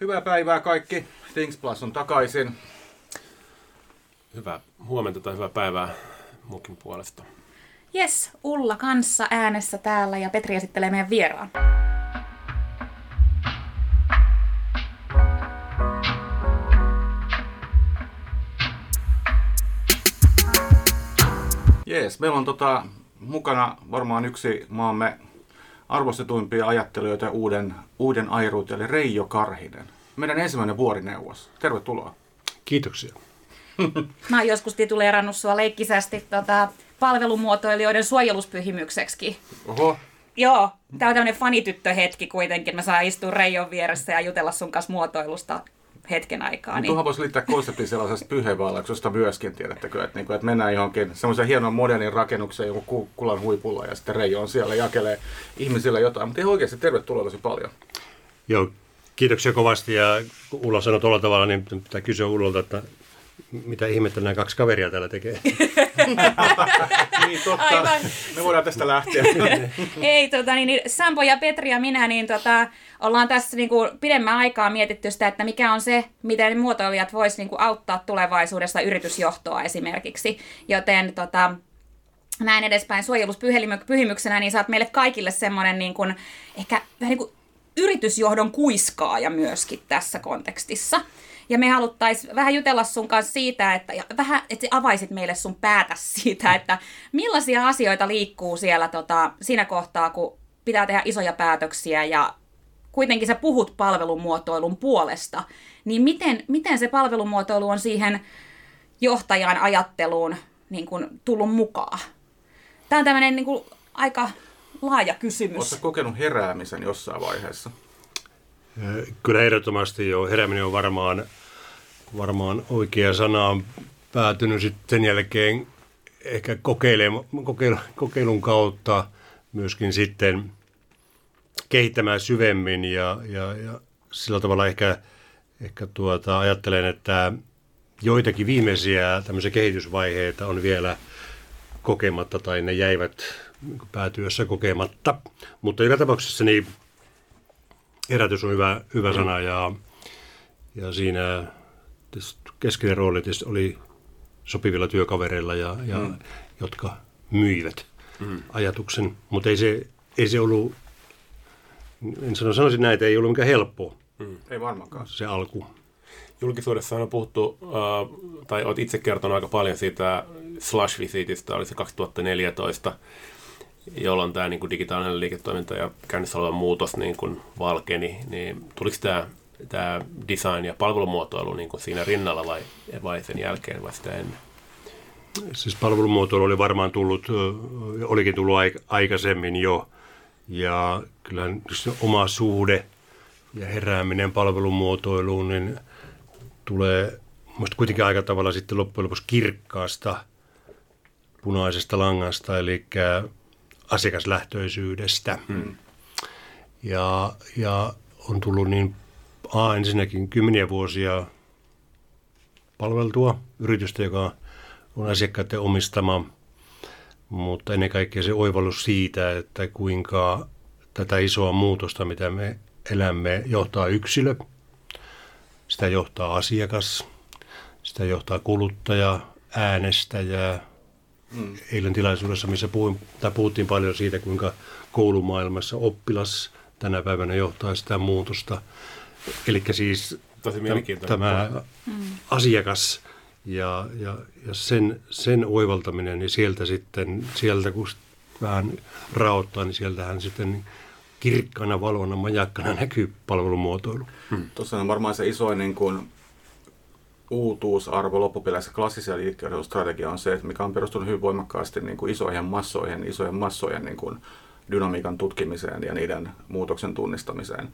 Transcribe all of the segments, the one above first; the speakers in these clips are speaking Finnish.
Hyvää päivää kaikki. Things Plus on takaisin. Hyvää huomenta tai hyvää päivää mukin puolesta. Yes, Ulla kanssa äänessä täällä ja Petri esittelee meidän vieraan. Jees, meillä on tota, mukana varmaan yksi maamme arvostetuimpia ajattelijoita uuden, uuden airuut, eli Reijo Karhinen. Meidän ensimmäinen vuorineuvos. Tervetuloa. Kiitoksia. Mä oon joskus tituleerannut sua leikkisästi tota, palvelumuotoilijoiden suojeluspyhimykseksi. Oho, Joo, tää on tämmönen fanityttöhetki kuitenkin. Mä saan istua Reijon vieressä ja jutella sun kanssa muotoilusta hetken aikaa. niin. Niin. tuohon voisi liittää konseptin sellaisesta pyhävaellaksosta myöskin, tiedättekö, että, niinku, että mennään johonkin semmoisen hienon modernin rakennukseen joku ku- kulan huipulla ja sitten Reijo on siellä ja jakelee ihmisille jotain. Mutta ihan oikeasti tervetuloa tosi paljon. Joo, kiitoksia kovasti ja kun Ulla sanoi tuolla tavalla, niin pitää kysyä Ullolta, että mitä ihmettä nämä kaksi kaveria täällä tekee. Niin totta. Aivan. Me voidaan tästä lähteä. Ei, tota, niin, niin Sampo ja Petri ja minä, niin tota, ollaan tässä niin kuin, pidemmän aikaa mietitty sitä, että mikä on se, miten muotoilijat vois niin kuin, auttaa tulevaisuudessa yritysjohtoa esimerkiksi. Joten tota, näin edespäin suojeluspyhimyksenä, niin saat meille kaikille semmoinen niin kuin, ehkä vähän niin kuin yritysjohdon kuiskaaja myöskin tässä kontekstissa. Ja me haluttaisiin vähän jutella sun kanssa siitä, että ja vähän, että avaisit meille sun päätä siitä, että millaisia asioita liikkuu siellä tota, siinä kohtaa, kun pitää tehdä isoja päätöksiä ja kuitenkin sä puhut palvelumuotoilun puolesta, niin miten, miten se palvelumuotoilu on siihen johtajan ajatteluun niin kuin, tullut mukaan? Tämä on tämmöinen niin kuin, aika laaja kysymys. Oletko kokenut heräämisen jossain vaiheessa? Kyllä ehdottomasti jo. Herääminen on varmaan, varmaan oikea sana. On päätynyt sitten sen jälkeen ehkä kokeilun kautta myöskin sitten kehittämään syvemmin ja, ja, ja sillä tavalla ehkä, ehkä tuota, ajattelen, että joitakin viimeisiä tämmöisiä kehitysvaiheita on vielä kokematta tai ne jäivät päätyössä kokematta. Mutta joka tapauksessa niin herätys on hyvä, hyvä sana ja, ja siinä keskeinen rooli oli sopivilla työkavereilla, ja, ja, mm. jotka myivät mm. ajatuksen. Mutta ei se, ei se ollut, en sano, sanoisin näin, että ei ollut mikään helppo Ei varmaankaan. se alku. Julkisuudessa on puhuttu, äh, tai olet itse kertonut aika paljon siitä Slash Visitistä, oli se 2014, jolloin tämä niin kuin digitaalinen liiketoiminta ja käynnissä oleva muutos niin kuin valkeni, niin tuliko tämä, tämä design ja palvelumuotoilu niin kuin siinä rinnalla vai, vai sen jälkeen vai sitä ennen? Siis palvelumuotoilu oli varmaan tullut, olikin tullut aik- aikaisemmin jo. Ja kyllähän se oma suhde ja herääminen palvelumuotoiluun niin tulee musta kuitenkin aika tavalla sitten loppujen lopuksi kirkkaasta punaisesta langasta, eli asiakaslähtöisyydestä. Hmm. Ja, ja on tullut niin A, ensinnäkin kymmeniä vuosia palveltua yritystä, joka on asiakkaiden omistama, mutta ennen kaikkea se oivallus siitä, että kuinka tätä isoa muutosta, mitä me elämme, johtaa yksilö, sitä johtaa asiakas, sitä johtaa kuluttaja, äänestäjä. Mm. Eilen tilaisuudessa, missä puhuin, tai puhuttiin paljon siitä, kuinka koulumaailmassa oppilas tänä päivänä johtaa sitä muutosta. Eli siis tämä asiakas ja, ja, ja sen, sen oivaltaminen, niin sieltä sitten, sieltä kun vähän raottaa, niin sieltähän sitten kirkkaana valvona majakkana näkyy palvelumuotoilu. Tuossa on varmaan se isoin niin kuin, uutuusarvo loppupeleissä klassisia liikkeellisyysstrategia on se, että mikä on perustunut hyvin voimakkaasti niin kuin isoihin massoihin, isojen massojen niin kuin, dynamiikan tutkimiseen ja niiden muutoksen tunnistamiseen.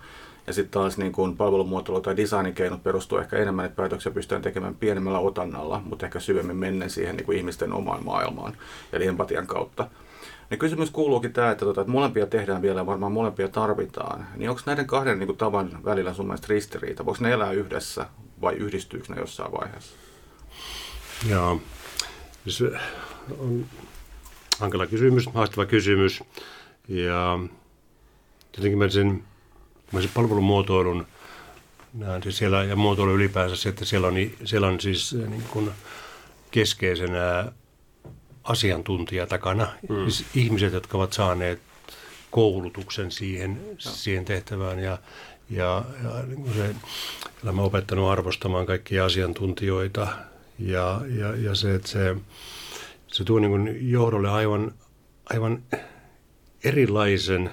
Ja sitten taas niin kuin palvelumuotoilu tai designikeinot perustuu ehkä enemmän, että päätöksiä pystytään tekemään pienemmällä otannalla, mutta ehkä syvemmin mennen siihen niin kuin ihmisten omaan maailmaan ja empatian kautta. Niin kysymys kuuluukin tämä, että, tota, että molempia tehdään vielä ja varmaan molempia tarvitaan. Niin onko näiden kahden niin kuin, tavan välillä sun mielestä ristiriita? Voiko ne elää yhdessä vai yhdistyykö ne jossain vaiheessa? Joo. Se on hankala kysymys, haastava kysymys. Ja jotenkin mä sen, mä sen palvelumuotoilun näen siis siellä, ja muotoilu ylipäänsä se, että siellä on, siellä on siis niin kuin keskeisenä asiantuntija takana. Mm. Siis ihmiset, jotka ovat saaneet koulutuksen siihen, siihen tehtävään ja, ja, ja niin kuin se, mä opettanut arvostamaan kaikkia asiantuntijoita ja, ja, ja se, että se, se tuo niin kuin johdolle aivan, aivan erilaisen,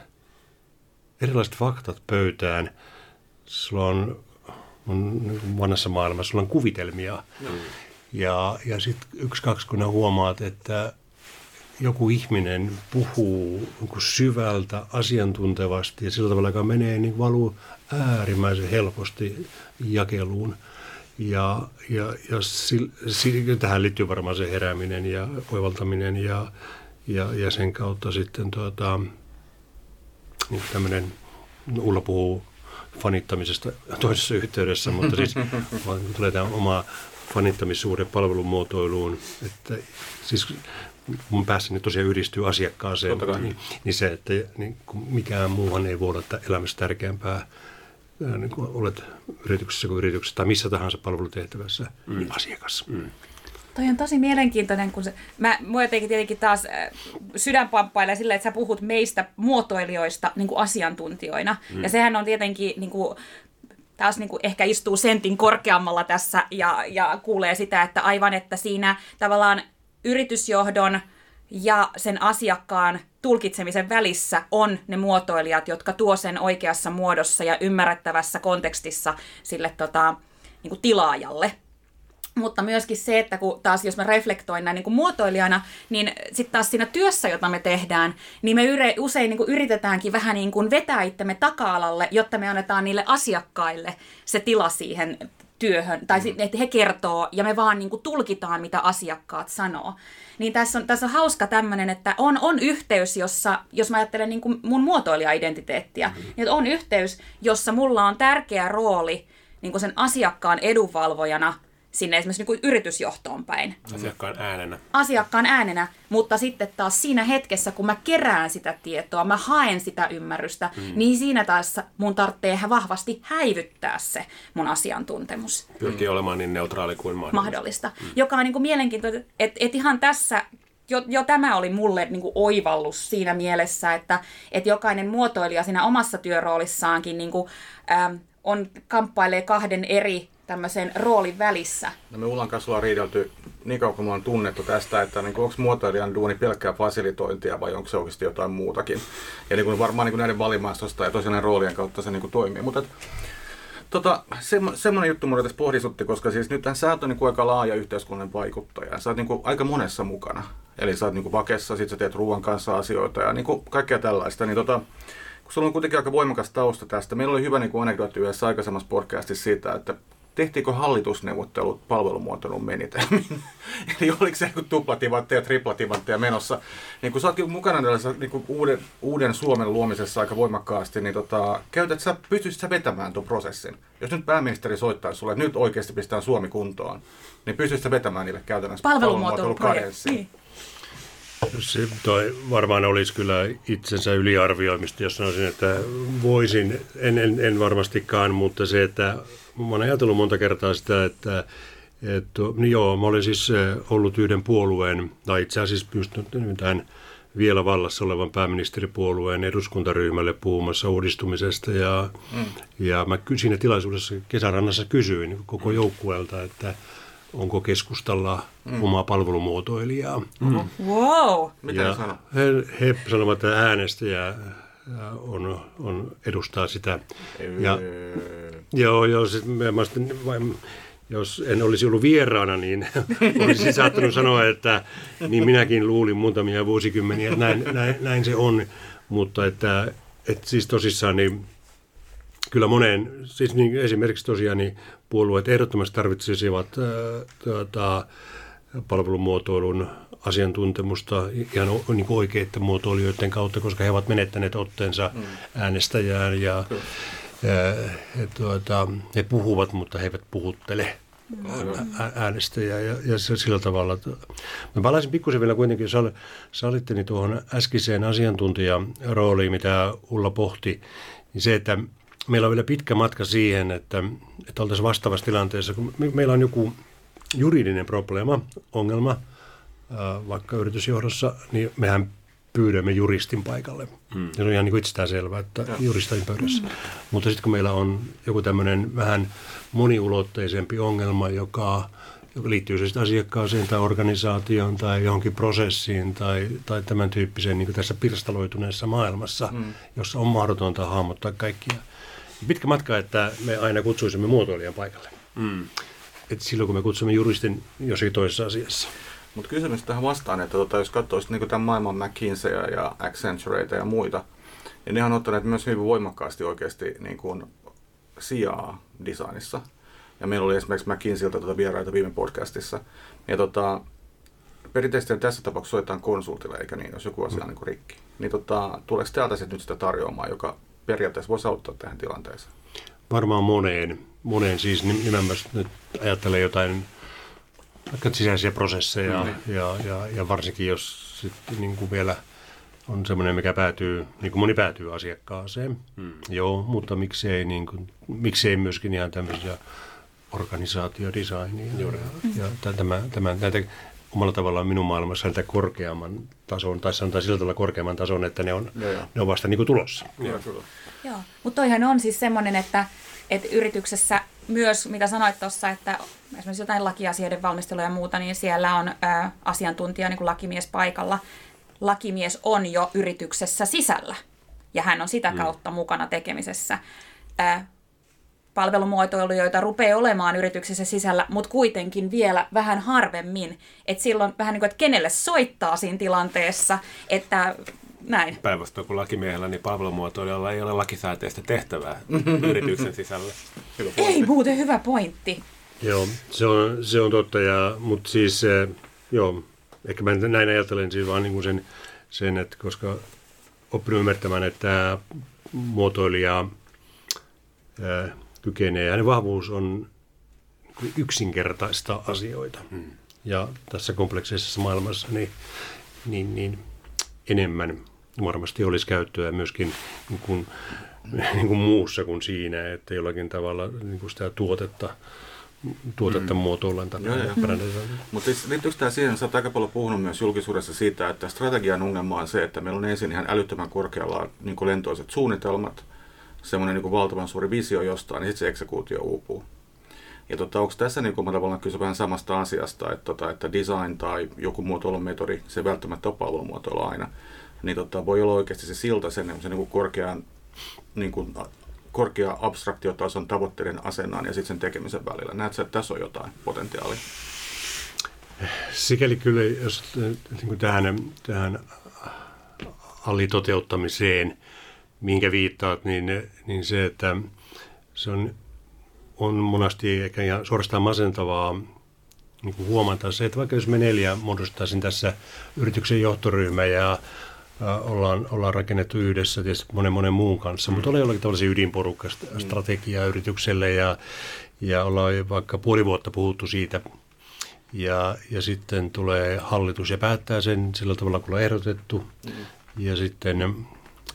erilaiset faktat pöytään. Sulla on, on niin vanhassa maailmassa, sulla on kuvitelmia. Mm. Ja, ja sitten yksi, kaksi, kun huomaat, että joku ihminen puhuu niin syvältä, asiantuntevasti ja sillä tavalla, joka menee, niin valuu äärimmäisen helposti jakeluun. Ja, ja, ja sil, sil, tähän liittyy varmaan se herääminen ja oivaltaminen ja, ja, ja sen kautta sitten tuota, niin tämmöinen, Ulla puhuu fanittamisesta toisessa yhteydessä, mutta siis tulee tämä oma fanittamissuhde palvelumuotoiluun, että siis mun päässäni tosiaan yhdistyy asiakkaaseen, niin, niin, se, että niin, mikään muuhan ei voi olla elämässä tärkeämpää, niin kuin olet yrityksessä kuin yrityksessä tai missä tahansa palvelutehtävässä, mm. niin asiakas. Mm. Toi on tosi mielenkiintoinen, kun se, mä, mua jotenkin tietenkin taas äh, sydänpamppailee sillä, että sä puhut meistä muotoilijoista niin kuin asiantuntijoina. Mm. Ja sehän on tietenkin niin kuin, taas niin kuin ehkä istuu sentin korkeammalla tässä ja, ja kuulee sitä, että aivan, että siinä tavallaan yritysjohdon ja sen asiakkaan tulkitsemisen välissä on ne muotoilijat, jotka tuo sen oikeassa muodossa ja ymmärrettävässä kontekstissa sille tota, niin kuin tilaajalle. Mutta myöskin se, että kun taas jos mä reflektoin näin niin kuin muotoilijana, niin sitten taas siinä työssä, jota me tehdään, niin me yre, usein niin kuin yritetäänkin vähän niin kuin vetää itsemme taka-alalle, jotta me annetaan niille asiakkaille se tila siihen työhön, tai mm. että he kertoo ja me vaan niin kuin tulkitaan, mitä asiakkaat sanoo. Niin tässä on, tässä on hauska tämmöinen, että on, on yhteys, jossa, jos mä ajattelen niin kuin mun muotoilija-identiteettiä, mm. niin on yhteys, jossa mulla on tärkeä rooli niin kuin sen asiakkaan edunvalvojana – sinne esimerkiksi niin yritysjohtoon päin. Asiakkaan äänenä. Asiakkaan äänenä, mutta sitten taas siinä hetkessä, kun mä kerään sitä tietoa, mä haen sitä ymmärrystä, mm. niin siinä taas mun tarvitsee vahvasti häivyttää se mun asiantuntemus. Pyrkii mm. olemaan niin neutraali kuin mahdollista. mahdollista. Mm. Joka on niin kuin mielenkiintoista, että et ihan tässä jo, jo tämä oli mulle niin kuin oivallus siinä mielessä, että, että jokainen muotoilija siinä omassa työroolissaankin niin kuin, ähm, on, kamppailee kahden eri tämmöisen roolin välissä. No me Ullan kanssa ollaan riidelty niin kauan kuin me on tunnettu tästä, että niin onko muotoilijan duuni pelkkää fasilitointia vai onko se oikeasti jotain muutakin. Ja niin kuin varmaan niin kuin näiden valimaastosta ja tosiaan roolien kautta se niin kuin toimii. Mutta Tota, se, semmoinen juttu mulle tässä pohdisutti, koska siis nyt sä oot niin kuin aika laaja yhteiskunnan vaikuttaja. Sä oot niin kuin aika monessa mukana. Eli sä oot niin kuin vakessa, sit sä teet ruoan kanssa asioita ja niin kuin kaikkea tällaista. Niin tota, kun sulla on kuitenkin aika voimakas tausta tästä. Meillä oli hyvä niin kuin anekdootti yhdessä aikaisemmassa podcastissa siitä, että tehtiinkö hallitusneuvottelut palvelumuotoilun menetelmin? Eli oliko se joku tuplativantteja ja triplativantteja menossa? Niin kun sä oot mukana tällaisessa niin uuden, uuden Suomen luomisessa aika voimakkaasti, niin tota, käytät sä, pystyisit sä vetämään tuon prosessin? Jos nyt pääministeri soittaisi sulle, että nyt oikeasti pistetään Suomi kuntoon, niin pystyisit sä vetämään niille käytännössä palvelumuotoilukadenssiin? Niin. Se toi varmaan olisi kyllä itsensä yliarvioimista, jos sanoisin, että voisin, en, en, en varmastikaan, mutta se, että mä oon ajatellut monta kertaa sitä, että että, niin joo, mä olin siis eh, ollut yhden puolueen, tai itse asiassa pystynyt tämän vielä vallassa olevan pääministeripuolueen eduskuntaryhmälle puhumassa uudistumisesta. Ja, mm. ja mä siinä tilaisuudessa kesärannassa kysyin koko mm. joukkueelta, että onko keskustalla mm. omaa palvelumuotoilijaa. Mm. Wow! Mitä ja he, he sanovat, että äänestäjä on, on, edustaa sitä. Ja, joo, joo, siis mä, mä, jos en olisi ollut vieraana, niin olisin saattanut sanoa, että niin minäkin luulin muutamia vuosikymmeniä, että näin, näin, näin se on. Mutta että, että siis tosissaan niin kyllä moneen, siis niin esimerkiksi tosiaan niin puolueet ehdottomasti tarvitsisivat äh, tuota, palvelumuotoilun asiantuntemusta ihan niin kuin oikeiden muotoilijoiden kautta, koska he ovat menettäneet otteensa mm. äänestäjään ja, ja tuota, he puhuvat, mutta he eivät puhuttele äänestäjää ja, ja sillä tavalla. Mä palaisin pikkusen vielä kuitenkin, jos salitteni niin tuohon äskiseen asiantuntijarooliin, mitä Ulla pohti, niin se, että meillä on vielä pitkä matka siihen, että, että oltaisiin vastaavassa tilanteessa, kun me, meillä on joku juridinen probleema, ongelma, vaikka yritysjohdossa, niin mehän pyydämme juristin paikalle. Mm. Se on ihan niin itsestään selvää, että ja. juristin pöydässä. Mm. Mutta sitten kun meillä on joku tämmöinen vähän moniulotteisempi ongelma, joka, joka liittyy siis asiakkaaseen tai organisaatioon tai johonkin prosessiin tai, tai tämän tyyppiseen niin tässä pirstaloituneessa maailmassa, mm. jossa on mahdotonta hahmottaa kaikkia. Pitkä matka, että me aina kutsuisimme muotoilijan paikalle. Mm. Et silloin kun me kutsumme juristin jossakin toisessa asiassa. Mutta kysymys tähän vastaan, että tota, jos katsoo niin tämän maailman McKinsey ja Accentureita ja muita, niin ne on ottaneet myös hyvin voimakkaasti oikeasti niin kuin sijaa designissa. Ja meillä oli esimerkiksi McKinseyltä tuota vieraita viime podcastissa. Ja tota, perinteisesti tässä tapauksessa soitetaan konsultille, eikä niin, jos joku asia on niin rikki. Niin tota, tuleeko täältä sitten nyt sitä tarjoamaan, joka periaatteessa voisi auttaa tähän tilanteeseen? Varmaan moneen. Moneen siis nimenomaan nyt ajattelee jotain vaikka sisäisiä prosesseja mm. ja, ja, ja varsinkin jos sitten niin kuin vielä on semmoinen, mikä päätyy, niin kuin moni päätyy asiakkaaseen. Mm. Joo, mutta miksei, niin kuin, miksei myöskin ihan tämmöisiä organisaatiodesignia. Ja, ja, ja tämä, tämä, näitä omalla tavallaan minun maailmassa näitä korkeamman tason, tai sanotaan sillä tavalla korkeamman tason, että ne on. Ne on vasta niin kuin tulossa. Joo, Joo. mutta toihan on siis semmoinen, että, että yrityksessä myös, mitä sanoit tuossa, että esimerkiksi jotain lakiasioiden valmistelua ja muuta, niin siellä on ä, asiantuntija, niin kuin lakimies paikalla. Lakimies on jo yrityksessä sisällä ja hän on sitä mm. kautta mm. mukana tekemisessä. Ä, palvelumuotoilu, joita rupeaa olemaan yrityksessä sisällä, mutta kuitenkin vielä vähän harvemmin. Että silloin vähän niin kuin, että kenelle soittaa siinä tilanteessa, että näin. Päinvastoin kuin lakimiehellä, niin palvelumuotoilijalla ei ole lakisääteistä tehtävää yrityksen sisällä. Ei muuten hyvä pointti. Joo, se on, se on totta, ja, mutta siis eh, joo, ehkä mä näin ajattelen siis vaan niin kuin sen, sen, että koska oppinut ymmärtämään, että tämä muotoilija ää, eh, kykenee, hänen vahvuus on yksinkertaista asioita. Hmm. Ja tässä kompleksisessa maailmassa niin, niin, niin enemmän varmasti olisi käyttöä myöskin niin kuin, niin kuin muussa kuin siinä, että jollakin tavalla niin kuin sitä tuotetta tuotetta mm. muotoillaan Mutta siis liittyykö tämä siihen, että olet aika paljon puhunut myös julkisuudessa siitä, että strategian ongelma on se, että meillä on ensin ihan älyttömän korkealla niin lentoiset suunnitelmat, semmoinen niin valtavan suuri visio jostain, niin sitten se eksekuutio uupuu. Ja tota, onko tässä niin kuin, tavallaan kyse vähän samasta asiasta, että, tota, että design tai joku muotoilumetodi, se välttämättä palvelumuotoilu aina, niin tota, voi olla oikeasti se silta sen, sen niin korkean, niin kuin, korkea abstraktiotason tavoitteiden asennan ja sitten sen tekemisen välillä. Näetkö, että tässä on jotain potentiaalia? Sikäli kyllä, jos niin kuin tähän, tähän alitoteuttamiseen, minkä viittaat, niin, niin se, että se on, on monasti ehkä ihan suorastaan masentavaa niin kuin huomata se, että vaikka jos me neljä muodostaisin tässä yrityksen johtoryhmä ja ollaan, ollaan rakennettu yhdessä tietysti monen monen muun kanssa, mm. mutta oli jollakin tällaisia ydinporukkastrategiaa mm. yritykselle ja, ja ollaan vaikka puoli vuotta puhuttu siitä ja, ja sitten tulee hallitus ja päättää sen sillä tavalla, kun on ehdotettu mm. ja sitten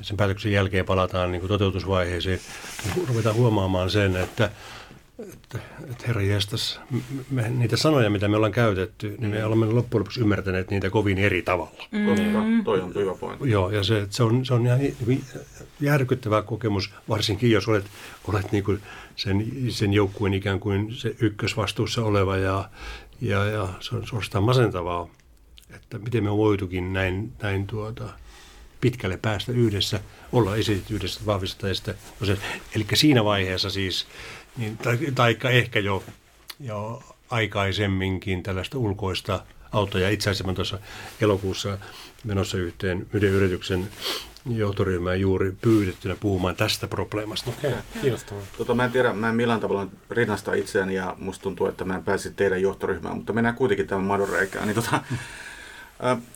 sen päätöksen jälkeen palataan niin kuin toteutusvaiheeseen, niin ruvetaan huomaamaan sen, että että, että herra jestas, me, niitä sanoja, mitä me ollaan käytetty, niin me mm. olemme loppujen lopuksi ymmärtäneet niitä kovin eri tavalla. Mm. toi on hyvä pointti. Joo, ja se, se, on, se on ihan järkyttävä kokemus, varsinkin jos olet, olet niin kuin sen, sen joukkueen ikään kuin se ykkösvastuussa oleva, ja, ja, ja se on suorastaan masentavaa, että miten me voitukin näin, näin tuota, pitkälle päästä yhdessä, olla esitetty yhdessä, vahvistaa sitä. Eli siinä vaiheessa siis niin, tai, tai ehkä jo, jo aikaisemminkin tällaista ulkoista autoja. Itse asiassa tuossa elokuussa menossa yhteen yhden yrityksen johtoryhmään juuri pyydettynä puhumaan tästä probleemasta. Okei, okay, kiinnostavaa. Tota, mä en tiedä, mä en millään tavalla rinnasta itseäni ja musta tuntuu, että mä en pääsi teidän johtoryhmään, mutta mennään kuitenkin tämän madonreikään. Niin tota,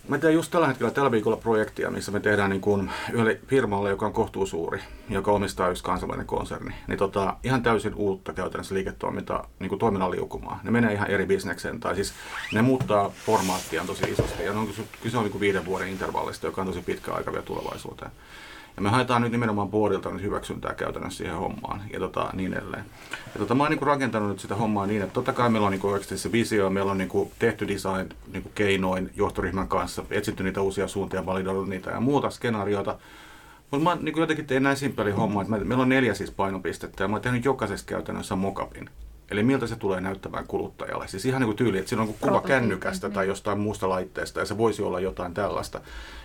Mä teen just tällä hetkellä tällä viikolla projektia, missä me tehdään niin kuin yhdelle firmalle, joka on kohtuusuuri, joka omistaa yksi kansainvälinen konserni. Niin tota, ihan täysin uutta käytännössä liiketoimintaa niin kuin toiminnan liukumaan. Ne menee ihan eri bisnekseen, tai siis ne muuttaa formaattia tosi isosti. Ja on kyse on niin kuin viiden vuoden intervallista, joka on tosi pitkä aika vielä tulevaisuuteen. Ja me haetaan nyt nimenomaan boardilta nyt hyväksyntää käytännössä siihen hommaan ja tota, niin edelleen. Ja tota, mä oon niin rakentanut nyt sitä hommaa niin, että totta kai meillä on niin oikeasti se visio, meillä on niin kuin tehty design niin kuin keinoin johtoryhmän kanssa, etsitty niitä uusia suuntia, validoinut niitä ja muuta skenaarioita. Mutta mä niin jotenkin tein näin simppeli homma, että meillä on neljä siis painopistettä ja mä oon tehnyt jokaisesta käytännössä mokapin. Eli miltä se tulee näyttämään kuluttajalle. Siis ihan niin kuin tyyli, että siinä on kuva Prototyyppi, kännykästä niin. tai jostain muusta laitteesta ja se voisi olla jotain tällaista.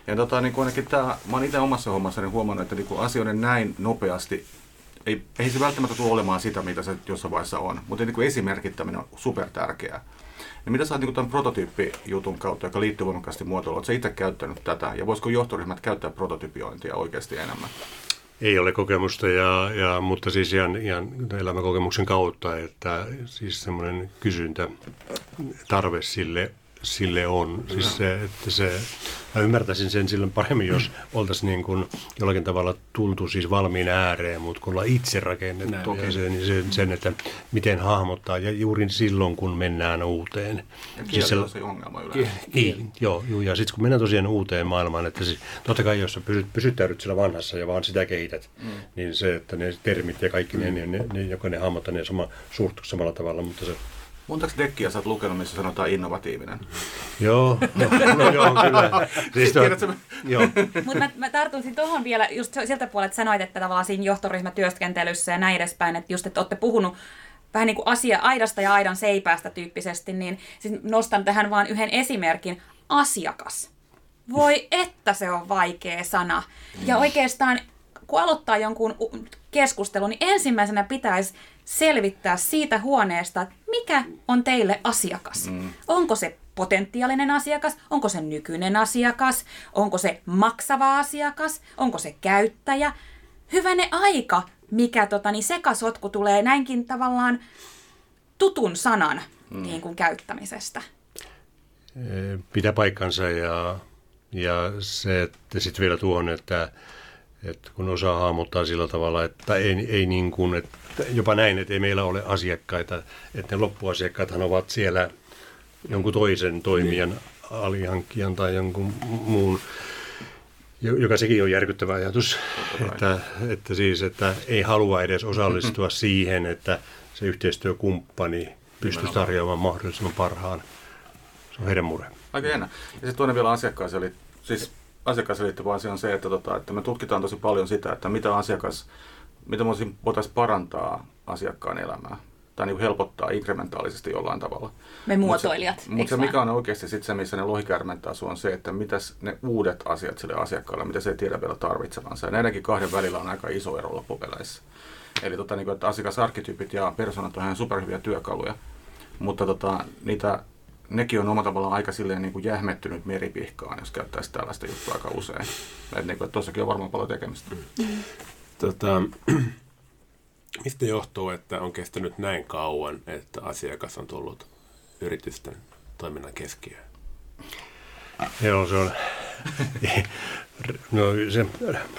Ja tota, niin kuin ainakin tämä, mä oon itse omassa hommassani huomannut, että niin kuin asioiden näin nopeasti ei, ei se välttämättä tule olemaan sitä, mitä se jossain vaiheessa on, mutta niin kuin esimerkittäminen on super tärkeää. Ja mitä sä oot niin tämän prototyyppijutun kautta, joka liittyy voimakkaasti muotoiluun, oletko itse käyttänyt tätä ja voisiko johtoryhmät käyttää prototyypiointia oikeasti enemmän? Ei ole kokemusta, ja, ja, mutta siis ihan, ihan elämänkokemuksen kautta, että siis semmoinen kysyntä, tarve sille sille on. Siis se, että se, mä ymmärtäisin sen silloin paremmin, jos oltaisiin niin kuin jollakin tavalla tultu siis valmiin ääreen, mutta kun ollaan itse rakennettu ja se, niin sen, sen, että miten hahmottaa ja juuri silloin, kun mennään uuteen. Ja siis se, on se ongelma yleensä. Niin, joo, joo, ja sitten kun mennään tosiaan uuteen maailmaan, että siis, totta kai jos sä pysyt, pysyttäydyt sillä vanhassa ja vaan sitä kehität, mm. niin se, että ne termit ja kaikki mm. ne, ne, ne, ne jokainen hahmottaa ne sama, suht samalla tavalla, mutta se Montako dekkiä sä oot lukenut, missä sanotaan innovatiivinen? Joo, no, no joo, kyllä. Siis to, joo. Mutta mä, mä tartuisin tuohon vielä just sieltä puolelta, että sanoit, että tavallaan siinä johtoryhmätyöskentelyssä ja näin edespäin, että just, että olette puhunut vähän niin kuin asia aidasta ja aidan seipäästä tyyppisesti, niin siis nostan tähän vaan yhden esimerkin. Asiakas. Voi että se on vaikea sana. Ja oikeastaan kun aloittaa jonkun keskustelun, niin ensimmäisenä pitäisi selvittää siitä huoneesta, että mikä on teille asiakas. Mm. Onko se potentiaalinen asiakas, onko se nykyinen asiakas, onko se maksava asiakas, onko se käyttäjä. Hyväne aika, mikä tota, niin sekasotku tulee näinkin tavallaan tutun sanan mm. niin kuin käyttämisestä. Pitää paikkansa ja, ja se, että sitten vielä tuohon, että että kun osaa hahmottaa sillä tavalla, että ei, ei niin kuin, että jopa näin, että ei meillä ole asiakkaita, että ne loppuasiakkaathan ovat siellä jonkun toisen toimijan, niin. alihankkijan tai jonkun muun, joka sekin on järkyttävä ajatus, että, että, siis, että ei halua edes osallistua siihen, että se yhteistyökumppani pystyisi tarjoamaan mahdollisimman parhaan. Se on heidän murhe. Aika jännä. Ja sitten toinen vielä asiakkaaseen, eli siis asiakkaaseen liittyvä asia on se, että, tota, että me tutkitaan tosi paljon sitä, että mitä asiakas, mitä me voitaisiin parantaa asiakkaan elämää tai niin helpottaa inkrementaalisesti jollain tavalla. Me muotoilijat. Mutta se, mut se, mikä on oikeasti sit se, missä ne lohikärmentää on se, että mitä ne uudet asiat sille asiakkaalle, mitä se ei tiedä vielä tarvitsevansa. Ja näidenkin kahden välillä on aika iso ero loppupeleissä. Eli tota, niin kuin, että asiakasarkkityypit ja persoonat on ihan superhyviä työkaluja, mutta tota, niitä nekin on omalla tavallaan aika silleen niin kuin jähmettynyt meripihkaan, jos käyttäisi tällaista juttua aika usein. Että niin kuin, tossakin on varmaan paljon tekemistä. Tota, mistä johtuu, että on kestänyt näin kauan, että asiakas on tullut yritysten toiminnan keskiöön? Joo, se on... No, se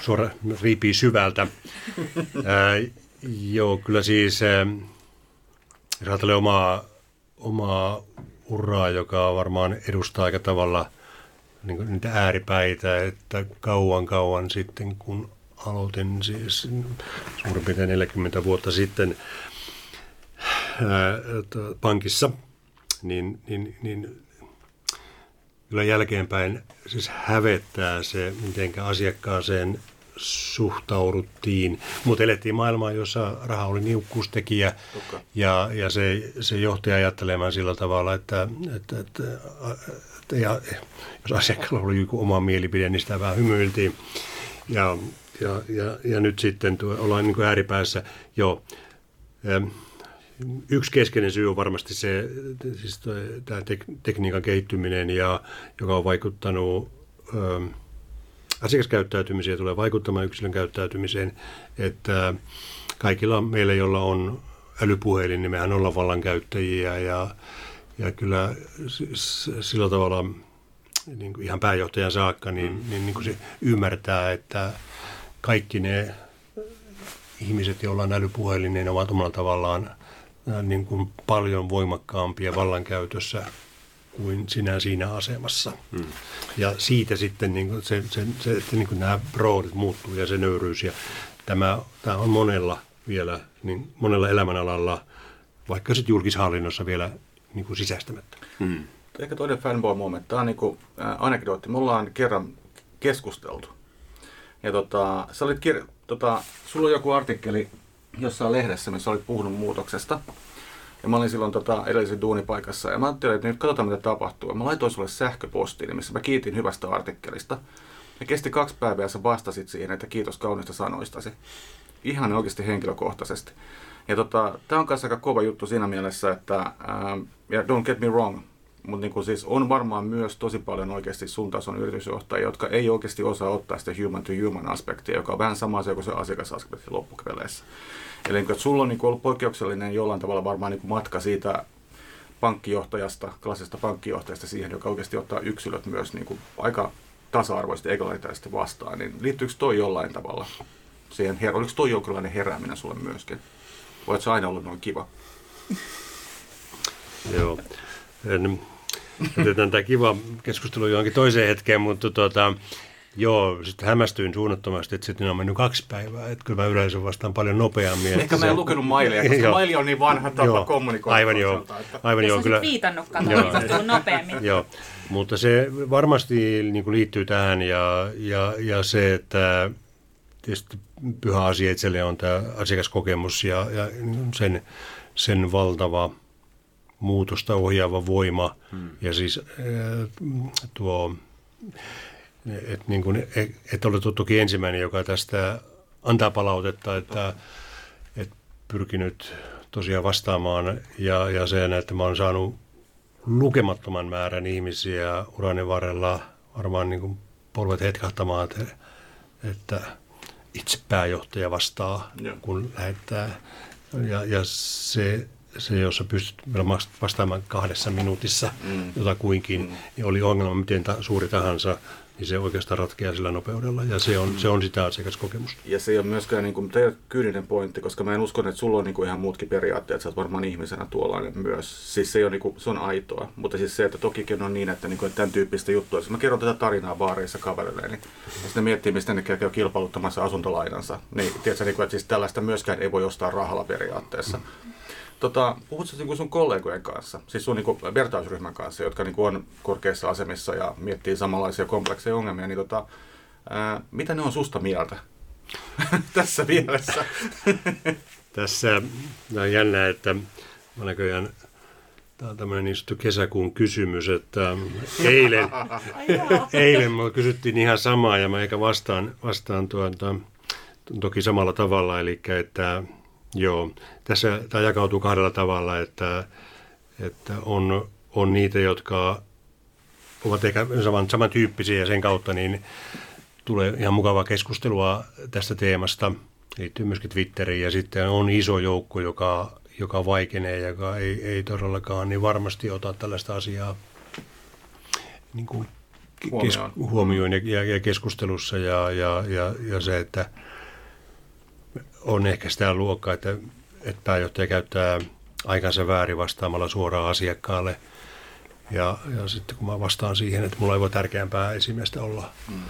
suora riipii syvältä. Ää, joo, kyllä siis, jos ajattelee omaa, omaa uraa, joka varmaan edustaa aika tavalla niin niitä ääripäitä, että kauan kauan sitten, kun aloitin siis suurin piirtein 40 vuotta sitten ää, pankissa, niin, niin, niin kyllä jälkeenpäin siis hävettää se, miten asiakkaaseen suhtauduttiin, mutta elettiin maailmaa, jossa raha oli niukkuustekijä. Ja, ja se, se johti ajattelemaan sillä tavalla, että, että, että, että ja, jos asiakkaalla oli joku oma mielipide, niin sitä vähän hymyiltiin. Ja, ja, ja, ja nyt sitten tuo, ollaan niin kuin ääripäässä. Joo, yksi keskeinen syy on varmasti se, siis tämä tekniikan kehittyminen, ja, joka on vaikuttanut asiakaskäyttäytymiseen tulee vaikuttamaan yksilön käyttäytymiseen, että kaikilla meillä, joilla on älypuhelin, niin mehän ollaan vallankäyttäjiä ja, ja kyllä sillä tavalla niin kuin ihan pääjohtajan saakka, niin, mm. niin, niin kuin se ymmärtää, että kaikki ne ihmiset, joilla on älypuhelin, niin ovat omalla tavallaan niin kuin paljon voimakkaampia vallankäytössä kuin sinä siinä asemassa. Hmm. Ja siitä sitten niin kuin se, se, se, että niin kuin nämä roolit muuttuu ja se nöyryys. Ja tämä, tämä on monella vielä, niin monella elämänalalla, vaikka sitten julkishallinnossa vielä niin kuin sisäistämättä. Hmm. Ehkä toinen fanboy moment. Tämä on niin kuin, äh, anekdootti. Me ollaan kerran keskusteltu. Ja tota, sä olit kir- tota, sulla on joku artikkeli jossain lehdessä, missä olit puhunut muutoksesta. Ja mä olin silloin tota, edellisessä duunipaikassa ja mä ajattelin, että nyt katsotaan mitä tapahtuu. Ja mä laitoin sulle sähköpostiin, missä mä kiitin hyvästä artikkelista. Ja kesti kaksi päivää ja sä vastasit siihen, että kiitos kaunista sanoistasi. Ihan oikeasti henkilökohtaisesti. Ja tota, tämä on kanssa aika kova juttu siinä mielessä, että, ää, ja don't get me wrong, mutta niin siis on varmaan myös tosi paljon oikeasti sun tason yritysjohtajia, jotka ei oikeasti osaa ottaa sitä human to human aspektia, joka on vähän sama asia kuin se asiakasaspekti loppukeleissä. Eli niin, että sulla on niin ollut poikkeuksellinen jollain tavalla varmaan niin matka siitä pankkijohtajasta, klassista pankkijohtajasta siihen, joka oikeasti ottaa yksilöt myös niin kuin aika tasa-arvoisesti egalitaisesti vastaan, niin liittyykö toi jollain tavalla siihen, her- oliko toi jonkinlainen herääminen sulle myöskin? Se aina ollut noin kiva? Joo. En, Jätetään tämä kiva keskustelu johonkin toiseen hetkeen, mutta tuota, Joo, sitten hämmästyin suunnattomasti, että sitten on mennyt kaksi päivää. Että kyllä mä yleensä vastaan paljon nopeammin. Ehkä mä en lukenut mailia, koska maili on niin vanha tapa joo, kommunikoida. Aivan joo. Että... Aivan joo, kyllä. viitannut, katsoa, nopeammin. joo, mutta se varmasti niin kuin liittyy tähän ja, ja, ja se, että tietysti pyhä asia itselle on tämä asiakaskokemus ja, ja sen, sen valtava muutosta ohjaava voima hmm. ja siis äh, tuo, että niin kuin, et ole toki ensimmäinen, joka tästä antaa palautetta, että et pyrkinyt tosiaan vastaamaan ja, ja sen, että mä oon saanut lukemattoman määrän ihmisiä urani varrella varmaan niin kuin polvet hetkahtamaan, että, että itse pääjohtaja vastaa, ja. kun lähettää. Ja, ja se se, jossa pystyt vastaamaan kahdessa minuutissa mm. jotakuinkin, mm. niin oli ongelma miten ta, suuri tahansa, niin se oikeastaan ratkeaa sillä nopeudella, ja se on, mm. se on sitä asiakaskokemusta. Ja se ei ole myöskään niin kuin, kyyninen pointti, koska mä en usko, että sulla on niin kuin ihan muutkin periaatteet, sä oot varmaan ihmisenä tuollainen myös. Siis se, on, niin kuin, se on aitoa, mutta siis se, että tokikin on niin, että, niin kuin, että tämän tyyppistä juttua, jos mä kerron tätä tarinaa baareissa kaverille, niin ja sitten miettii, mistä ne käy kilpailuttamassa asuntolainansa, niin tiedätkö, niin kuin, että siis tällaista myöskään ei voi ostaa rahalla periaatteessa. Mm. Tota, puhutko niin sun kollegojen kanssa, siis sun niin vertausryhmän kanssa, jotka niin on korkeissa asemissa ja miettii samanlaisia komplekseja ongelmia, niin tota, ää, mitä ne on susta mieltä tässä mielessä? tässä on jännä, että mä näköjään Tämä on tämmöinen niin kesäkuun kysymys, että eilen, eilen me kysyttiin ihan samaa ja mä eikä vastaan, vastaan tuota, toki samalla tavalla, eli että Joo, tässä tämä jakautuu kahdella tavalla, että, että on, on niitä, jotka ovat ehkä saman, samantyyppisiä ja sen kautta niin tulee ihan mukavaa keskustelua tästä teemasta. Liittyy myöskin Twitteriin. Ja sitten on iso joukko, joka, joka vaikenee ja joka ei, ei todellakaan niin varmasti ota tällaista asiaa niin kuin kes, huomioon. ja, ja keskustelussa. Ja, ja, ja, ja se, että – on ehkä sitä luokkaa, että, että pääjohtaja käyttää aikansa väärin vastaamalla suoraan asiakkaalle. Ja, ja sitten kun mä vastaan siihen, että mulla ei voi tärkeämpää esimiestä olla. Mm.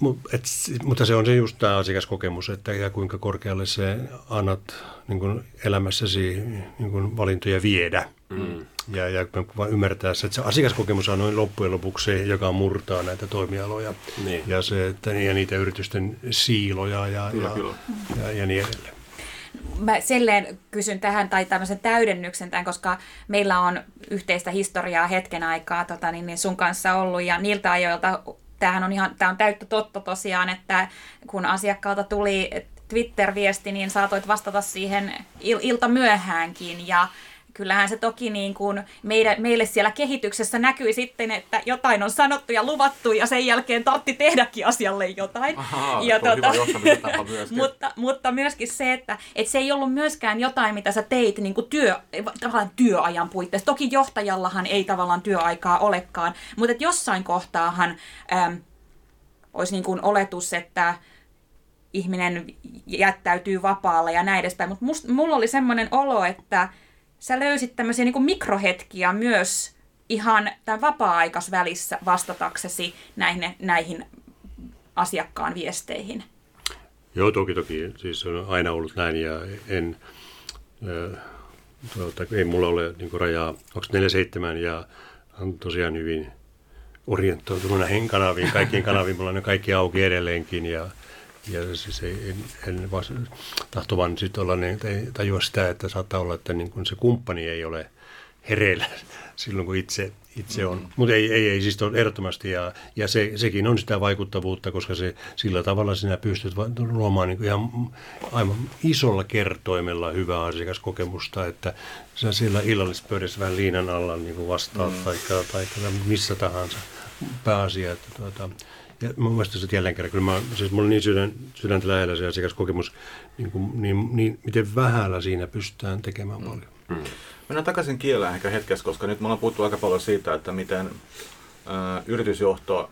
M- et, mutta se on se just tämä asiakaskokemus, että ja kuinka korkealle se annat niin kuin elämässäsi niin kuin valintoja viedä. Mm. Ja, ja ymmärtää se, että se asiakaskokemus on noin loppujen lopuksi se, joka murtaa näitä toimialoja. Niin. Ja, se, että, ja niitä yritysten siiloja ja, kyllä, ja, kyllä. ja, ja niin edelleen. Mä selleen kysyn tähän tai tämmöisen täydennyksen tämän, koska meillä on yhteistä historiaa hetken aikaa tota, niin, niin sun kanssa ollut ja niiltä ajoilta tämähän on ihan, tämä on täyttä totta tosiaan, että kun asiakkaalta tuli Twitter-viesti, niin saatoit vastata siihen il- ilta myöhäänkin ja kyllähän se toki niin kuin meille, meille siellä kehityksessä näkyi sitten, että jotain on sanottu ja luvattu ja sen jälkeen tartti tehdäkin asialle jotain. Ahaa, ja tuota, mutta, mutta myöskin se, että, että se ei ollut myöskään jotain, mitä sä teit niin kuin työ, tavallaan työajan puitteissa. Toki johtajallahan ei tavallaan työaikaa olekaan, mutta että jossain kohtaahan äm, olisi niin kuin oletus, että ihminen jättäytyy vapaalle ja näin edespäin. Mutta mulla oli semmoinen olo, että sä löysit tämmöisiä niin mikrohetkiä myös ihan tämän vapaa-aikasvälissä vastataksesi näihin, näihin asiakkaan viesteihin? Joo, toki toki. Siis on aina ollut näin ja en, äh, tuota, ei mulla ole niin rajaa 247 ja on tosiaan hyvin orientoitunut näihin kanaviin, kaikkiin kanaviin. Mulla on ne kaikki auki edelleenkin ja, ja siis ei, en, en vasta, tahtovan sitten olla, niin, tajua sitä, että saattaa olla, että niin kun se kumppani ei ole hereillä silloin, kun itse, itse on. Mm. Mutta ei, ei, ei siis ole ehdottomasti, ja, ja se, sekin on sitä vaikuttavuutta, koska se, sillä tavalla sinä pystyt luomaan niin ihan aivan isolla kertoimella hyvää asiakaskokemusta, että sä siellä illallispöydässä vähän liinan alla niin kuin vastaat, mm. tai, tai missä tahansa pääasia, että tuota, ja mielestä se jälleen kerran, kyllä mä, siis mulla on niin sydän, sydäntä lähellä se asiakaskokemus, niin, kuin, niin, niin miten vähällä siinä pystytään tekemään mm. paljon. Mm. Mennään takaisin kieleen ehkä hetkessä, koska nyt me ollaan puhuttu aika paljon siitä, että miten ö, yritysjohto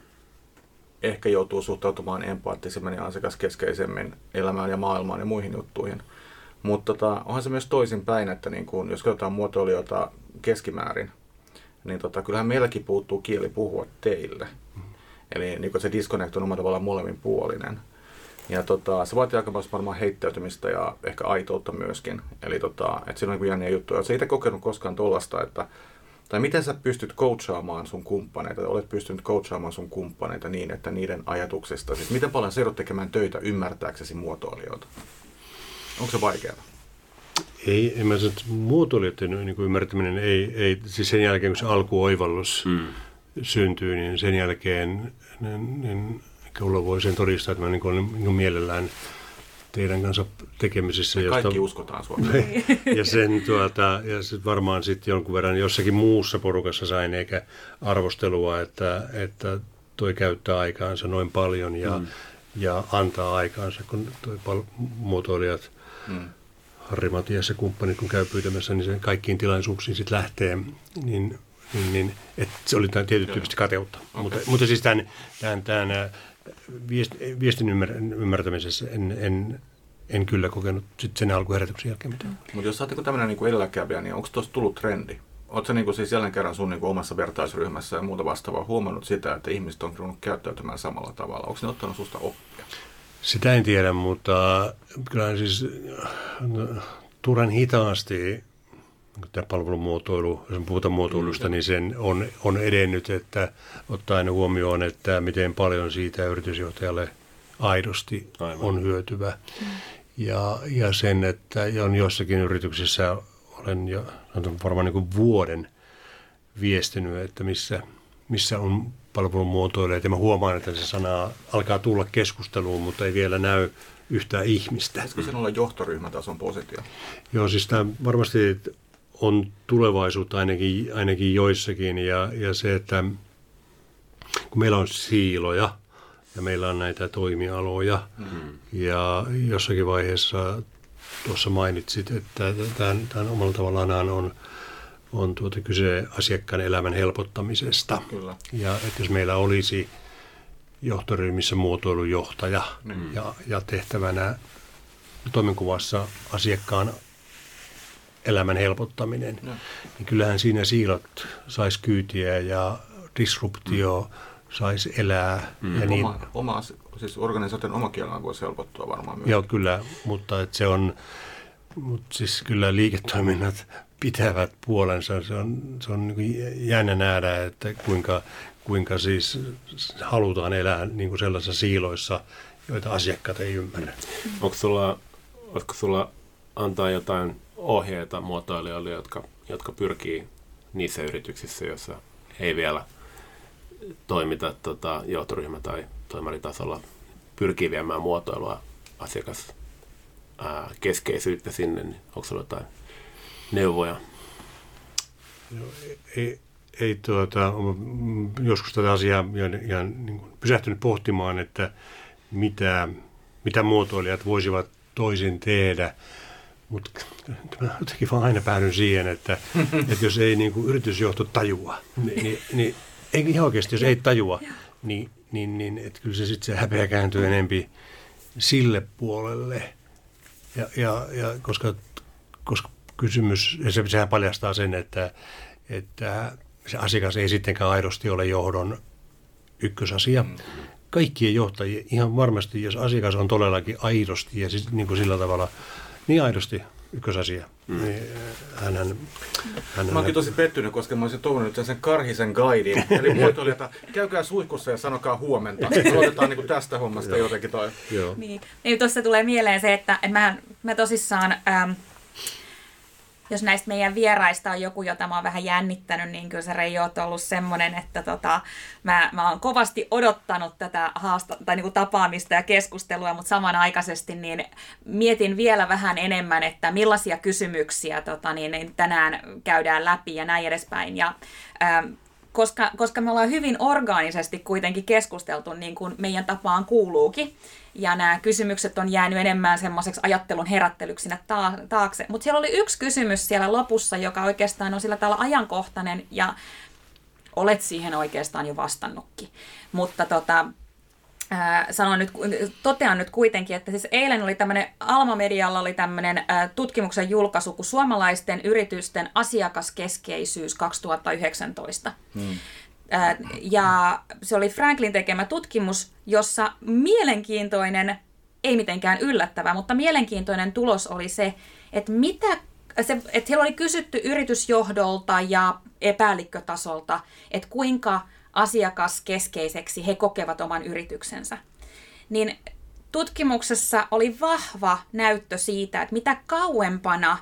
ehkä joutuu suhtautumaan empaattisemmin ja asiakaskeskeisemmin elämään ja maailmaan ja muihin juttuihin. Mutta tota, onhan se myös toisinpäin, että niin kun, jos katsotaan muotoilijoita keskimäärin, niin tota, kyllähän meilläkin puuttuu kieli puhua teille. Eli niin se disconnect on omalla tavallaan molemmin puolinen. Ja tota, se vaatii aika paljon varmaan heittäytymistä ja ehkä aitoutta myöskin. Eli tota, että siinä on niin jänniä juttuja. Oletko itse kokenut koskaan tuollaista, että tai miten sä pystyt coachaamaan sun kumppaneita, olet pystynyt coachaamaan sun kumppaneita niin, että niiden ajatuksista, siis miten paljon sä tekemään töitä ymmärtääksesi muotoilijoita? Onko se vaikeaa? Ei, en mä sano, että muotoilijoiden niin ymmärtäminen ei, ei, siis sen jälkeen kun se alkuoivallus mm. syntyy, niin sen jälkeen niin, niin Kyllä voi sen todistaa, että mä niin kuin, niin mielellään teidän kanssa tekemisissä. Me josta, kaikki uskotaan sua. ja sen tuota, ja sit varmaan sitten jonkun verran jossakin muussa porukassa sain eikä arvostelua, että, että toi käyttää aikaansa noin paljon ja, mm. ja antaa aikaansa, kun toi pal- muotoilijat, mm. Harri Matias ja kumppanit, kun käy pyytämässä, niin sen kaikkiin tilaisuuksiin sitten lähtee, niin, niin, niin että se oli tietysti tyyppistä kateutta. Okay. Mutta, mutta siis tämän, tämän, tämän viestin ymmärtämisessä en, en, en kyllä kokenut sit sen alkuherätyksen jälkeen mitään. Mutta jos sä oot tämmöinen niin edelläkävijä, niin onko tuossa tullut trendi? Oletko niin siis jälleen kerran sun niin omassa vertaisryhmässä ja muuta vastaavaa huomannut sitä, että ihmiset on ruvennut käyttäytymään samalla tavalla? Onko ne ottanut susta oppia? Sitä en tiedä, mutta kyllä siis no, turan hitaasti tämä palvelumuotoilu, jos puhutaan muotoilusta, niin sen on, on edennyt, että ottaen huomioon, että miten paljon siitä yritysjohtajalle aidosti Aivan. on hyötyvä. Ja, ja sen, että on jossakin yrityksissä, olen jo varmaan niin vuoden viestinyt, että missä, missä on palvelumuotoilijat. Ja mä huomaan, että se sana alkaa tulla keskusteluun, mutta ei vielä näy yhtään ihmistä. Pitäisikö sen olla johtoryhmätason positio? Joo, siis tämä varmasti on tulevaisuutta ainakin, ainakin joissakin ja, ja se, että kun meillä on siiloja ja meillä on näitä toimialoja mm-hmm. ja jossakin vaiheessa tuossa mainitsit, että tämän, tämän omalla tavallaan on, on tuota kyse asiakkaan elämän helpottamisesta. Kyllä. Ja että jos meillä olisi johtoryhmissä muotoilujohtaja mm. ja, ja tehtävänä toimenkuvassa asiakkaan elämän helpottaminen, no. niin kyllähän siinä siilot saisi kyytiä ja disruptio mm. saisi elää. Mm. Ja niin, oma, oma, siis organisaation oma kielellä voisi helpottua varmaan myös. Joo, kyllä, mutta et se on, mutta siis kyllä liiketoiminnat pitävät puolensa. Se on, se on niin jännä nähdä, että kuinka, kuinka siis halutaan elää niin kuin sellaisissa siiloissa, joita asiakkaat ei ymmärrä. Onko sulla, olisiko sulla antaa jotain ohjeita muotoilijoille, jotka, jotka pyrkii niissä yrityksissä, joissa ei vielä toimita tota, johtoryhmä- tai toimaritasolla, pyrkii viemään muotoilua asiakas keskeisyyttä sinne, niin onko sinulla jotain neuvoja? No, ei, ei tuota, joskus tätä asiaa ihan, ihan niin kuin pysähtynyt pohtimaan, että mitä, mitä muotoilijat voisivat toisin tehdä. Mutta mä jotenkin vaan aina päädyn siihen, että, että jos ei niin kuin yritysjohto tajua, niin, niin, niin ei ihan oikeasti, jos ei tajua, niin, niin, niin että kyllä se sitten se häpeä kääntyy enempi sille puolelle. Ja, ja, ja koska, koska kysymys, ja se, sehän paljastaa sen, että, että se asiakas ei sittenkään aidosti ole johdon ykkösasia. Mm. Kaikkien johtajien, ihan varmasti, jos asiakas on todellakin aidosti ja siis, niin kuin sillä tavalla, niin aidosti ykkösasia. Mm. Niin, hän, hän, hän, mä oonkin tosi pettynyt, koska mä olisin toivonut sen karhisen guidin. Eli muotoili, että käykää suihkussa ja sanokaa huomenta. Aloitetaan niin tästä hommasta jotenkin toi. Joo. Niin, niin tuossa tulee mieleen se, että, että mä, mä tosissaan... Ähm, jos näistä meidän vieraista on joku, jota mä oon vähän jännittänyt, niin kyllä se Reijo on ollut semmoinen, että tota, mä, mä oon kovasti odottanut tätä haasta, tai niin kuin tapaamista ja keskustelua, mutta samanaikaisesti niin mietin vielä vähän enemmän, että millaisia kysymyksiä tota, niin, niin tänään käydään läpi ja näin edespäin. Ja, ähm, koska, koska me ollaan hyvin orgaanisesti kuitenkin keskusteltu niin kuin meidän tapaan kuuluukin, ja nämä kysymykset on jäänyt enemmän semmoiseksi ajattelun herättelyksi sinne taakse. Mutta siellä oli yksi kysymys siellä lopussa, joka oikeastaan on sillä tavalla ajankohtainen ja olet siihen oikeastaan jo vastannutkin. Mutta tota, sanon nyt, totean nyt kuitenkin, että siis eilen oli tämmöinen, Alma Medialla oli tämmöinen tutkimuksen julkaisu kuin suomalaisten yritysten asiakaskeskeisyys 2019. Hmm. Ja se oli Franklin tekemä tutkimus, jossa mielenkiintoinen, ei mitenkään yllättävä, mutta mielenkiintoinen tulos oli se, että mitä se, että heillä oli kysytty yritysjohdolta ja epäällikkötasolta, että kuinka asiakaskeskeiseksi he kokevat oman yrityksensä. Niin tutkimuksessa oli vahva näyttö siitä, että mitä kauempana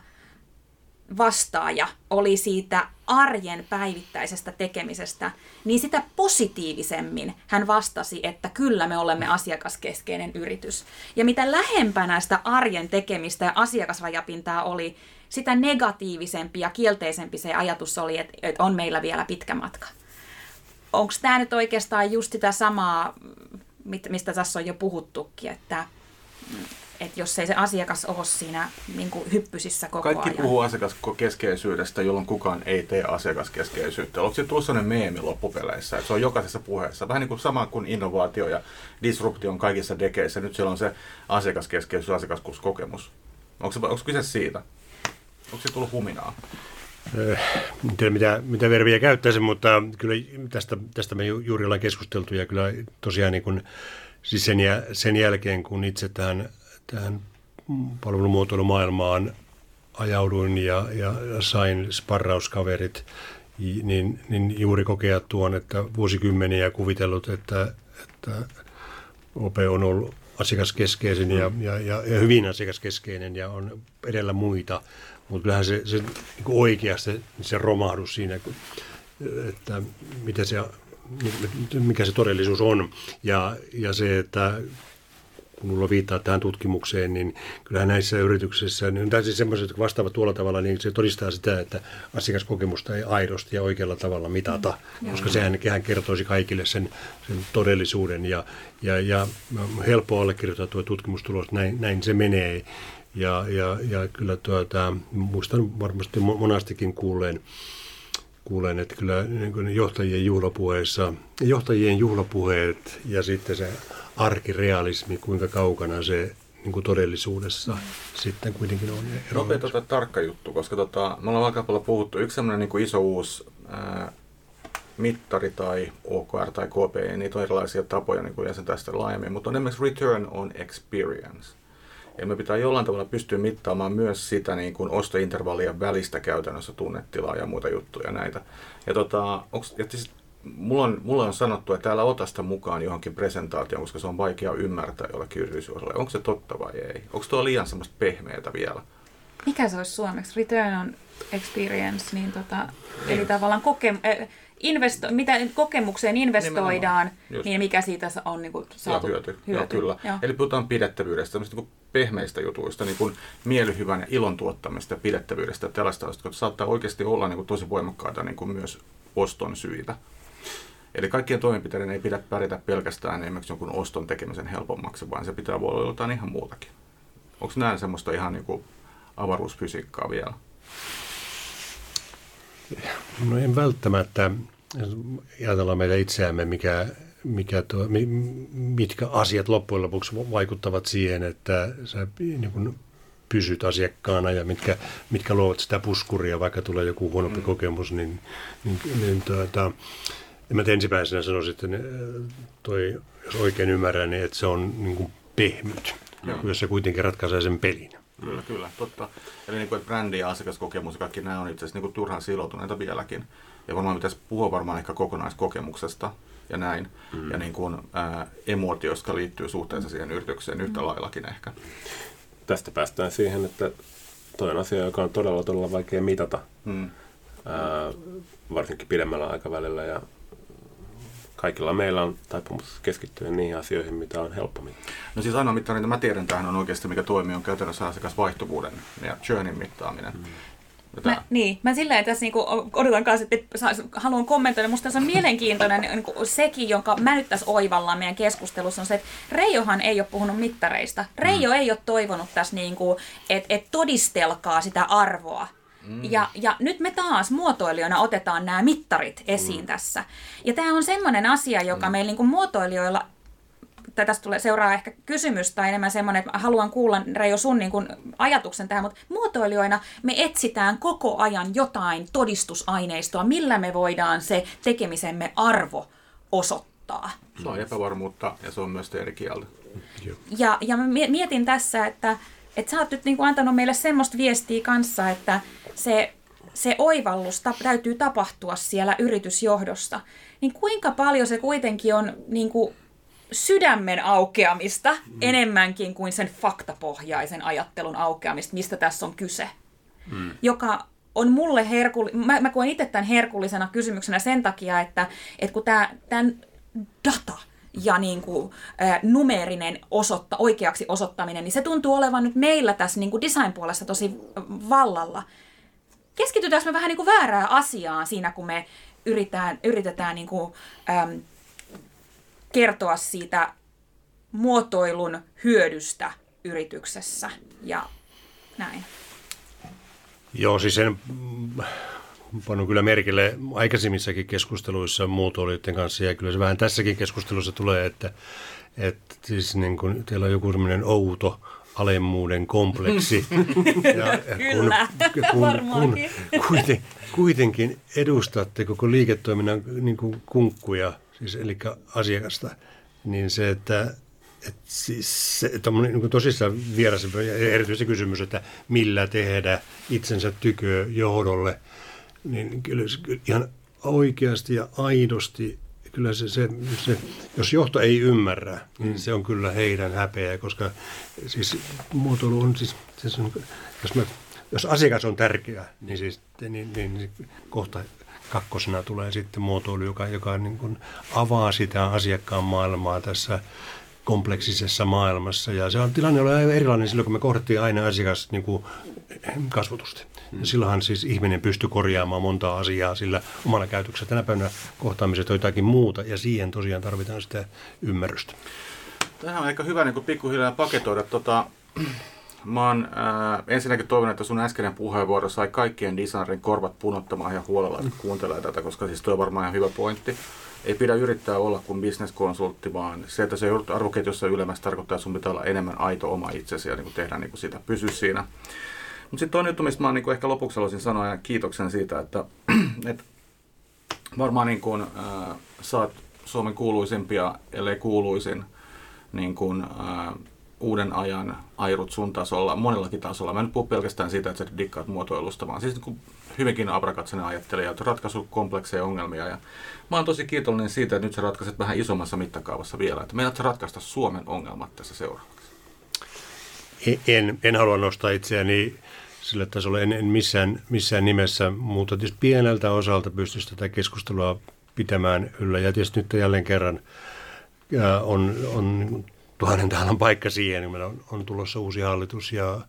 vastaaja oli siitä arjen päivittäisestä tekemisestä, niin sitä positiivisemmin hän vastasi, että kyllä me olemme asiakaskeskeinen yritys. Ja mitä lähempänä sitä arjen tekemistä ja asiakasrajapintaa oli, sitä negatiivisempi ja kielteisempi se ajatus oli, että, on meillä vielä pitkä matka. Onko tämä nyt oikeastaan just sitä samaa, mistä tässä on jo puhuttukin, että että jos ei se asiakas ole siinä niin kuin hyppysissä koko Kaikki ajan. Kaikki puhuu asiakaskeskeisyydestä, jolloin kukaan ei tee asiakaskeskeisyyttä. Onko se sellainen meemi loppupeleissä, että se on jokaisessa puheessa? Vähän niin kuin sama kuin innovaatio ja disruptio on kaikissa dekeissä. Nyt siellä on se asiakaskeskeisyys, asiakaskuskokemus. Onko, se, onko kyse siitä? Onko se tullut huminaa? Eh, en tiedä mitä, mitä verbiä käyttäisin, mutta kyllä tästä, tästä me juuri ollaan keskusteltu ja kyllä tosiaan niin kuin, siis sen, sen jälkeen, kun itse tähän tähän palvelumuotoilumaailmaan ajauduin ja, ja sain sparrauskaverit, niin, niin juuri kokea tuon, että vuosikymmeniä kuvitellut, että, että OP on ollut asiakaskeskeisen ja, ja, ja, ja hyvin asiakaskeskeinen ja on edellä muita. Mutta kyllähän se, se niin oikeasti se romahdus siinä, että mitä se, mikä se todellisuus on. Ja, ja se, että kun mulla viittaa tähän tutkimukseen, niin kyllähän näissä yrityksissä, niin tai siis semmoiset, jotka vastaavat tuolla tavalla, niin se todistaa sitä, että asiakaskokemusta ei aidosti ja oikealla tavalla mitata, mm. koska sehän, sehän kertoisi kaikille sen, sen todellisuuden ja, ja, ja helppo allekirjoittaa tuo tutkimustulos, näin, näin se menee. Ja, ja, ja kyllä tuota, muistan varmasti monastikin kuulleen, kuulen, että kyllä niin johtajien juhlapuheissa, johtajien juhlapuheet ja sitten se arkirealismi, kuinka kaukana se niin kuin todellisuudessa mm. sitten kuitenkin on Nopea tota, tarkka juttu, koska tota, me ollaan aika paljon puhuttu. Yksi sellainen niin kuin iso uusi ää, mittari tai OKR tai KPI, niitä on erilaisia tapoja niin kuin jäsentää sitä laajemmin, mutta on esimerkiksi return on experience. Ja me pitää jollain tavalla pystyä mittaamaan myös sitä niin kuin ostointervallien välistä käytännössä tunnetilaa ja muita juttuja näitä. Ja, tota, onks, ja siis mulla on, mulla on sanottu, että täällä otasta mukaan johonkin presentaatioon, koska se on vaikea ymmärtää jollekin yritysosalle. Onko se totta vai ei? Onko tuo liian semmoista pehmeätä vielä? Mikä se olisi suomeksi? Return on experience, niin tota, eli tavallaan koke, äh, investo, mitä kokemukseen investoidaan, niin mikä siitä on niin kuin, saatu Joo, hyöty. hyöty. Joo, kyllä. Joo. Eli puhutaan pidettävyydestä, niin pehmeistä jutuista, niin kuin mielihyvän ja ilon tuottamista ja pidettävyydestä ja tällaista, jotka saattaa oikeasti olla niin kuin tosi voimakkaita niin kuin myös oston syitä. Eli kaikkien toimenpiteiden ei pidä pärjätä pelkästään esimerkiksi jonkun oston tekemisen helpommaksi, vaan se pitää voi olla jotain ihan muutakin. Onko näin semmoista ihan niin kuin avaruusfysiikkaa vielä? No en välttämättä. Ajatellaan meitä itseämme, mikä, mikä tuo, mitkä asiat loppujen lopuksi vaikuttavat siihen, että sä niin kuin pysyt asiakkaana ja mitkä, mitkä luovat sitä puskuria, vaikka tulee joku huonompi mm. kokemus, niin, niin, niin tuota, en mä ensimmäisenä sanoisin, että toi, jos oikein ymmärrän, niin että se on niin kuin pehmyt, mm. jos se kuitenkin ratkaisee sen pelin. Kyllä, kyllä, totta. Eli niin kuin, että brändi ja asiakaskokemus ja kaikki nämä on itse asiassa niin kuin turhan siloutuneita vieläkin. Ja varmaan pitäisi puhua varmaan ehkä kokonaiskokemuksesta ja näin. Mm. Ja niin kuin, ää, emootioista, jotka liittyy suhteessa siihen yritykseen yhtä laillakin ehkä. Tästä päästään siihen, että toi on asia, joka on todella, todella vaikea mitata. Mm. Ää, varsinkin pidemmällä aikavälillä ja kaikilla meillä on taipumus keskittyä niihin asioihin, mitä on helpommin. No siis ainoa mittari, mitä mä tiedän tähän on oikeasti, mikä toimii, on käytännössä asiakasvaihtuvuuden ja churnin mittaaminen. Mm. Mä, niin, mä silleen tässä niinku odotan kanssa, että haluan kommentoida. Musta se on mielenkiintoinen niinku sekin, jonka mä nyt tässä oivallaan meidän keskustelussa, on se, että Reijohan ei ole puhunut mittareista. Reijo mm. ei ole toivonut tässä, niinku, että et todistelkaa sitä arvoa. Mm. Ja, ja nyt me taas muotoilijoina otetaan nämä mittarit esiin mm. tässä. Ja tämä on semmoinen asia, joka mm. meillä niinku muotoilijoilla tai tästä tulee, seuraa ehkä kysymys tai enemmän semmoinen, että haluan kuulla Reijo sun niin kuin ajatuksen tähän, mutta muotoilijoina me etsitään koko ajan jotain todistusaineistoa, millä me voidaan se tekemisemme arvo osoittaa. Se on epävarmuutta ja se on myös eri kieltä. Ja, ja mä mietin tässä, että, että sä oot nyt niin kuin antanut meille semmoista viestiä kanssa, että se, se oivallus täytyy tapahtua siellä yritysjohdosta. Niin kuinka paljon se kuitenkin on niin kuin sydämen aukeamista mm. enemmänkin kuin sen faktapohjaisen ajattelun aukeamista, mistä tässä on kyse. Mm. Joka on mulle herkulli... Mä, mä koen itse tämän herkullisena kysymyksenä sen takia, että, että kun tämä, tämän data ja niin kuin, ä, numeerinen osotta, oikeaksi osoittaminen, niin se tuntuu olevan nyt meillä tässä niin kuin design-puolessa tosi vallalla. Keskitytäänkö me vähän niin kuin väärää asiaan siinä, kun me yritetään, yritetään niin kuin, äm, kertoa siitä muotoilun hyödystä yrityksessä ja näin. Joo, siis sen pannut kyllä merkille aikaisemmissakin keskusteluissa muotoilijoiden kanssa ja kyllä se vähän tässäkin keskustelussa tulee, että, että siis niin kuin teillä on joku semmoinen outo alemmuuden kompleksi. Ja Kyllä, kun, kun, kun kuiten, kuitenkin edustatte koko liiketoiminnan niin kuin kunkkuja – siis eli asiakasta, niin se, että että siis se, niin tosissaan vieras erityisesti kysymys, että millä tehdä itsensä tykö johdolle, niin kyllä ihan oikeasti ja aidosti kyllä se, se, se, jos johto ei ymmärrä, niin se on kyllä heidän häpeä, koska siis muotoilu on siis, siis on, jos, mä, jos asiakas on tärkeä, niin, siis, niin, niin, niin kohta kakkosena tulee sitten muotoilu, joka, joka niin kuin avaa sitä asiakkaan maailmaa tässä kompleksisessa maailmassa. Ja se on tilanne oli aivan erilainen silloin, kun me kohdattiin aina asiakas niin kuin kasvotusti. Ja silloinhan siis ihminen pystyy korjaamaan monta asiaa sillä omalla käytöksellä. Tänä päivänä kohtaamiset on jotakin muuta ja siihen tosiaan tarvitaan sitä ymmärrystä. Tähän on ehkä hyvä niin pikkuhiljaa paketoida. Tota, Mä oon äh, ensinnäkin toivon, että sun äskeinen puheenvuoro sai kaikkien designerin korvat punottamaan ja huolella, että kuuntelee tätä, koska siis toi on varmaan ihan hyvä pointti. Ei pidä yrittää olla kuin bisneskonsultti, vaan se, että se joudut arvoketjussa ylemmässä tarkoittaa, että sun pitää olla enemmän aito oma itsesi ja niin tehdä niin kuin sitä, pysy siinä. Mutta sitten toinen juttu, mistä mä niin ehkä lopuksi haluaisin sanoa ja kiitoksen siitä, että, että varmaan niin kuin, äh, saat Suomen kuuluisimpia, ellei kuuluisin, niin kuin, äh, uuden ajan airut sun tasolla, monellakin tasolla. Mä en puhu pelkästään siitä, että sä dikkaat muotoilusta, vaan siis niin hyvinkin abrakatsainen ajattelija, että ratkaisu komplekseja ongelmia. Ja mä oon tosi kiitollinen siitä, että nyt sä ratkaiset vähän isommassa mittakaavassa vielä, että meidät ratkaista Suomen ongelmat tässä seuraavaksi. En, en halua nostaa itseäni sille tasolle, en, en missään, missään nimessä, mutta tietysti pieneltä osalta pystyisi tätä keskustelua pitämään yllä. Ja tietysti nyt jälleen kerran on, on tuhannen taalan paikka siihen, niin meillä on, on tulossa uusi hallitus ja,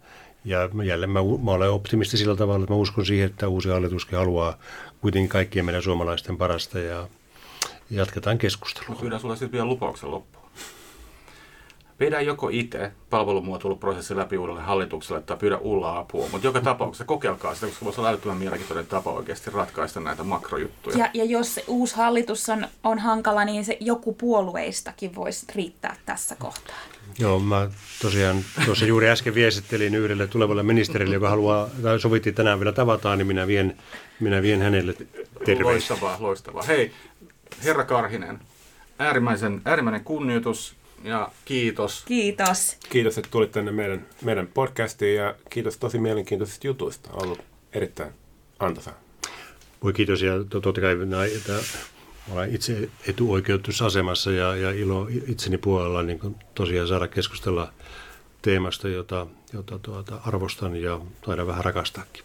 ja jälleen mä, mä olen optimisti sillä tavalla, että mä uskon siihen, että uusi hallituskin haluaa kuitenkin kaikkien meidän suomalaisten parasta ja jatketaan keskustelua. Mä pyydän sulle sitten vielä lupauksen loppuun. Pidä joko itse palvelumuotoiluprosessi läpi uudelle hallitukselle tai pyydä Ulla apua, mutta joka tapauksessa kokeilkaa sitä, koska voisi olla älyttömän mielenkiintoinen tapa oikeasti ratkaista näitä makrojuttuja. Ja, ja jos se uusi hallitus on, on hankala, niin se joku puolueistakin voisi riittää tässä kohtaa. Joo, mä tosiaan tuossa juuri äsken viestittelin yhdelle tulevalle ministerille, joka haluaa, tai sovittiin tänään vielä tavataan, niin minä vien, minä vien hänelle terveisiä. Loistavaa, loistavaa. Hei, herra Karhinen, äärimmäisen, äärimmäinen kunnioitus ja kiitos. Kiitos. Kiitos, että tulit tänne meidän, meidän podcastiin ja kiitos tosi mielenkiintoisista jutuista. On ollut erittäin antoisaa. Voi kiitos ja to- totta kai näitä, olen itse etuoikeutussa asemassa ja, ja ilo itseni puolella niin kuin tosiaan saada keskustella teemasta, jota, jota tuota, arvostan ja taidan vähän rakastaakin.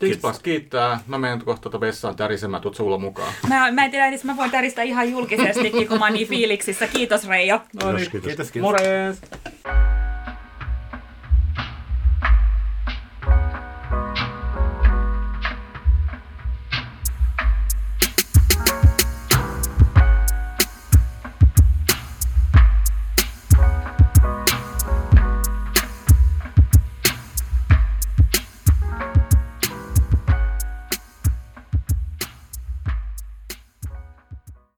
Tixpas kiittää. Mä menen kohta tuota vessaan tärisemään, tuut sulla mukaan. Mä, mä en tiedä edes, mä voin täristä ihan julkisesti, kun mä oon niin fiiliksissä. Kiitos Reijo. Kiitos, kiitos. Kiitos, kiitos. Morjens!